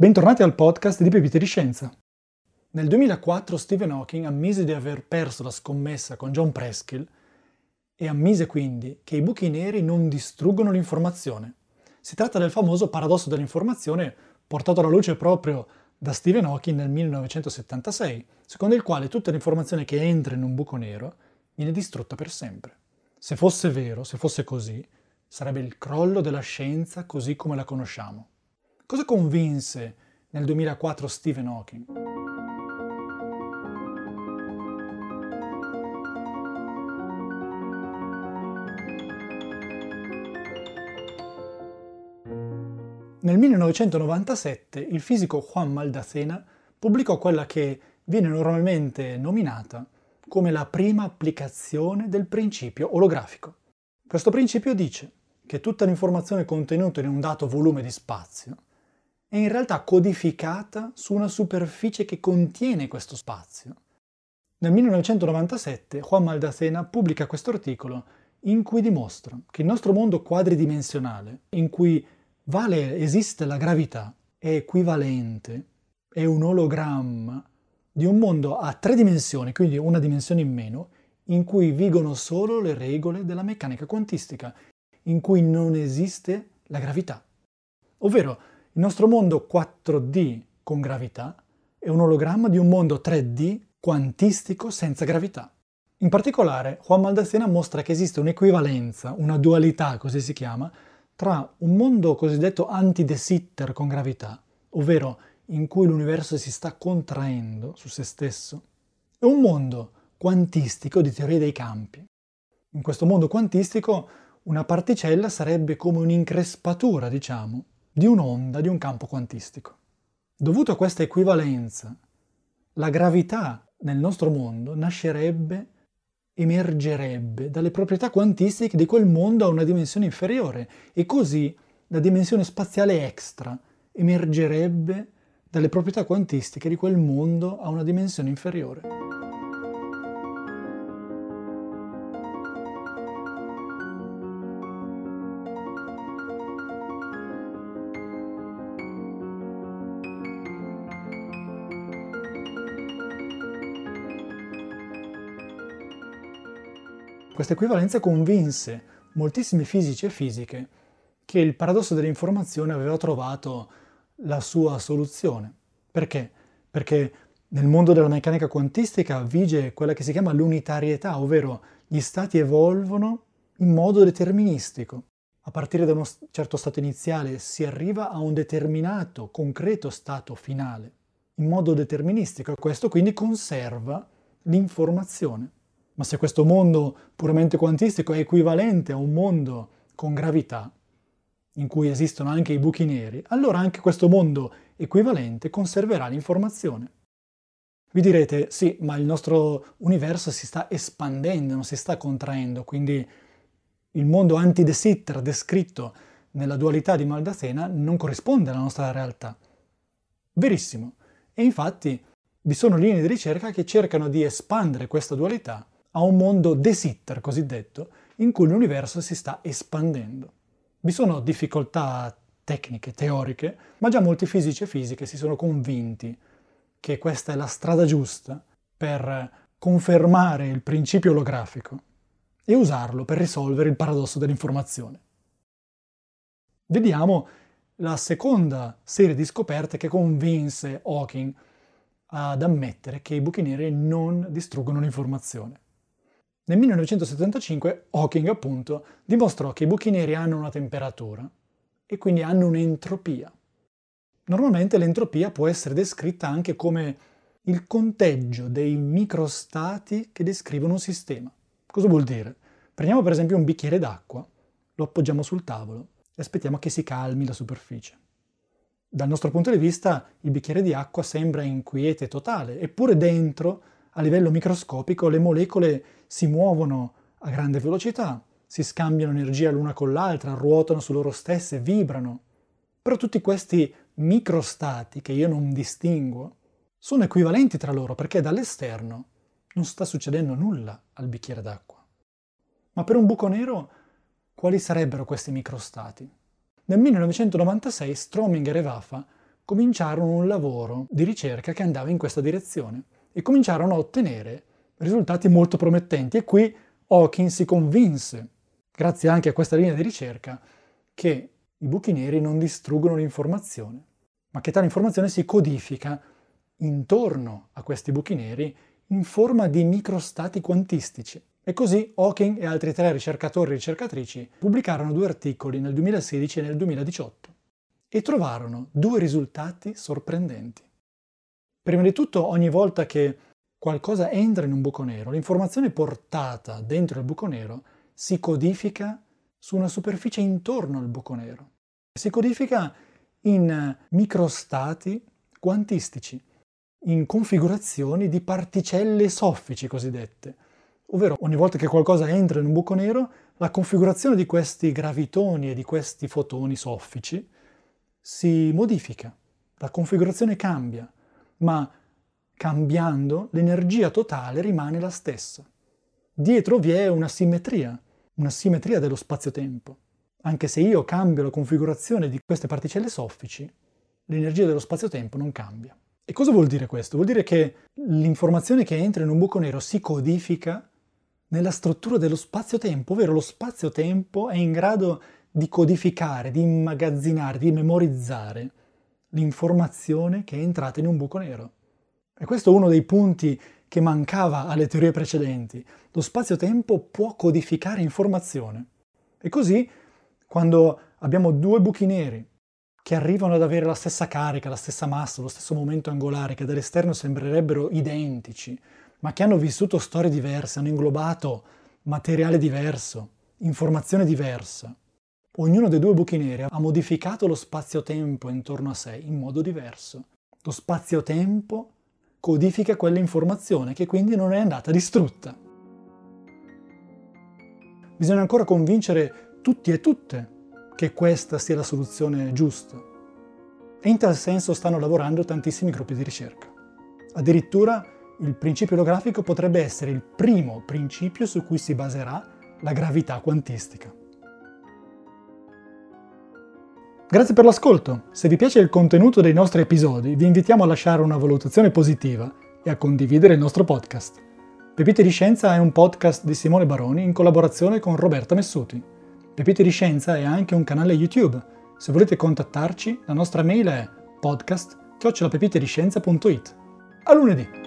Bentornati al podcast di Pepite di Scienza. Nel 2004 Stephen Hawking ammise di aver perso la scommessa con John Preskill e ammise quindi che i buchi neri non distruggono l'informazione. Si tratta del famoso paradosso dell'informazione portato alla luce proprio da Stephen Hawking nel 1976, secondo il quale tutta l'informazione che entra in un buco nero viene distrutta per sempre. Se fosse vero, se fosse così, sarebbe il crollo della scienza così come la conosciamo. Cosa convinse nel 2004 Stephen Hawking? Nel 1997 il fisico Juan Maldacena pubblicò quella che viene normalmente nominata come la prima applicazione del principio olografico. Questo principio dice che tutta l'informazione contenuta in un dato volume di spazio è in realtà codificata su una superficie che contiene questo spazio. Nel 1997 Juan Maldacena pubblica questo articolo in cui dimostra che il nostro mondo quadridimensionale, in cui vale, esiste la gravità, è equivalente, è un ologramma di un mondo a tre dimensioni, quindi una dimensione in meno, in cui vigono solo le regole della meccanica quantistica, in cui non esiste la gravità. Ovvero il nostro mondo 4D con gravità è un ologramma di un mondo 3D quantistico senza gravità. In particolare, Juan Maldacena mostra che esiste un'equivalenza, una dualità, così si chiama, tra un mondo cosiddetto anti-de Sitter con gravità, ovvero in cui l'universo si sta contraendo su se stesso, e un mondo quantistico di teoria dei campi. In questo mondo quantistico una particella sarebbe come un'increspatura, diciamo, di un'onda di un campo quantistico. Dovuto a questa equivalenza, la gravità nel nostro mondo nascerebbe, emergerebbe dalle proprietà quantistiche di quel mondo a una dimensione inferiore e così la dimensione spaziale extra emergerebbe dalle proprietà quantistiche di quel mondo a una dimensione inferiore. Questa equivalenza convinse moltissimi fisici e fisiche che il paradosso dell'informazione aveva trovato la sua soluzione. Perché? Perché nel mondo della meccanica quantistica vige quella che si chiama l'unitarietà, ovvero gli stati evolvono in modo deterministico. A partire da uno certo stato iniziale si arriva a un determinato, concreto stato finale, in modo deterministico, e questo quindi conserva l'informazione. Ma se questo mondo puramente quantistico è equivalente a un mondo con gravità, in cui esistono anche i buchi neri, allora anche questo mondo equivalente conserverà l'informazione. Vi direte, sì, ma il nostro universo si sta espandendo, non si sta contraendo, quindi il mondo anti-de Sitter descritto nella dualità di Maldacena non corrisponde alla nostra realtà. Verissimo. E infatti vi sono linee di ricerca che cercano di espandere questa dualità a un mondo de sitter cosiddetto, in cui l'universo si sta espandendo. Vi sono difficoltà tecniche, teoriche, ma già molti fisici e fisiche si sono convinti che questa è la strada giusta per confermare il principio olografico e usarlo per risolvere il paradosso dell'informazione. Vediamo la seconda serie di scoperte che convinse Hawking ad ammettere che i buchi neri non distruggono l'informazione. Nel 1975 Hawking appunto dimostrò che i buchi neri hanno una temperatura e quindi hanno un'entropia. Normalmente l'entropia può essere descritta anche come il conteggio dei microstati che descrivono un sistema. Cosa vuol dire? Prendiamo per esempio un bicchiere d'acqua, lo appoggiamo sul tavolo e aspettiamo che si calmi la superficie. Dal nostro punto di vista il bicchiere di acqua sembra in quiete totale, eppure dentro a livello microscopico le molecole si muovono a grande velocità, si scambiano energia l'una con l'altra, ruotano su loro stesse, vibrano. Però tutti questi microstati che io non distinguo sono equivalenti tra loro perché dall'esterno non sta succedendo nulla al bicchiere d'acqua. Ma per un buco nero quali sarebbero questi microstati? Nel 1996 Strominger e Vafa cominciarono un lavoro di ricerca che andava in questa direzione e cominciarono a ottenere risultati molto promettenti e qui Hawking si convinse, grazie anche a questa linea di ricerca, che i buchi neri non distruggono l'informazione, ma che tale informazione si codifica intorno a questi buchi neri in forma di microstati quantistici. E così Hawking e altri tre ricercatori e ricercatrici pubblicarono due articoli nel 2016 e nel 2018 e trovarono due risultati sorprendenti. Prima di tutto, ogni volta che qualcosa entra in un buco nero, l'informazione portata dentro il buco nero si codifica su una superficie intorno al buco nero. Si codifica in microstati quantistici, in configurazioni di particelle soffici cosiddette. Ovvero, ogni volta che qualcosa entra in un buco nero, la configurazione di questi gravitoni e di questi fotoni soffici si modifica, la configurazione cambia, ma cambiando l'energia totale rimane la stessa. Dietro vi è una simmetria, una simmetria dello spazio-tempo. Anche se io cambio la configurazione di queste particelle soffici, l'energia dello spazio-tempo non cambia. E cosa vuol dire questo? Vuol dire che l'informazione che entra in un buco nero si codifica nella struttura dello spazio-tempo, ovvero lo spazio-tempo è in grado di codificare, di immagazzinare, di memorizzare l'informazione che è entrata in un buco nero. E questo è uno dei punti che mancava alle teorie precedenti. Lo spazio-tempo può codificare informazione. E così, quando abbiamo due buchi neri che arrivano ad avere la stessa carica, la stessa massa, lo stesso momento angolare, che dall'esterno sembrerebbero identici, ma che hanno vissuto storie diverse, hanno inglobato materiale diverso, informazione diversa. Ognuno dei due buchi neri ha modificato lo spazio-tempo intorno a sé in modo diverso. Lo spazio-tempo codifica quell'informazione che quindi non è andata distrutta. Bisogna ancora convincere tutti e tutte che questa sia la soluzione giusta. E in tal senso stanno lavorando tantissimi gruppi di ricerca. Addirittura il principio olografico potrebbe essere il primo principio su cui si baserà la gravità quantistica. Grazie per l'ascolto. Se vi piace il contenuto dei nostri episodi, vi invitiamo a lasciare una valutazione positiva e a condividere il nostro podcast. Pepite di Scienza è un podcast di Simone Baroni in collaborazione con Roberta Messuti. Pepite di Scienza è anche un canale YouTube. Se volete contattarci, la nostra mail è podcast.pepitediscienza.it. A lunedì!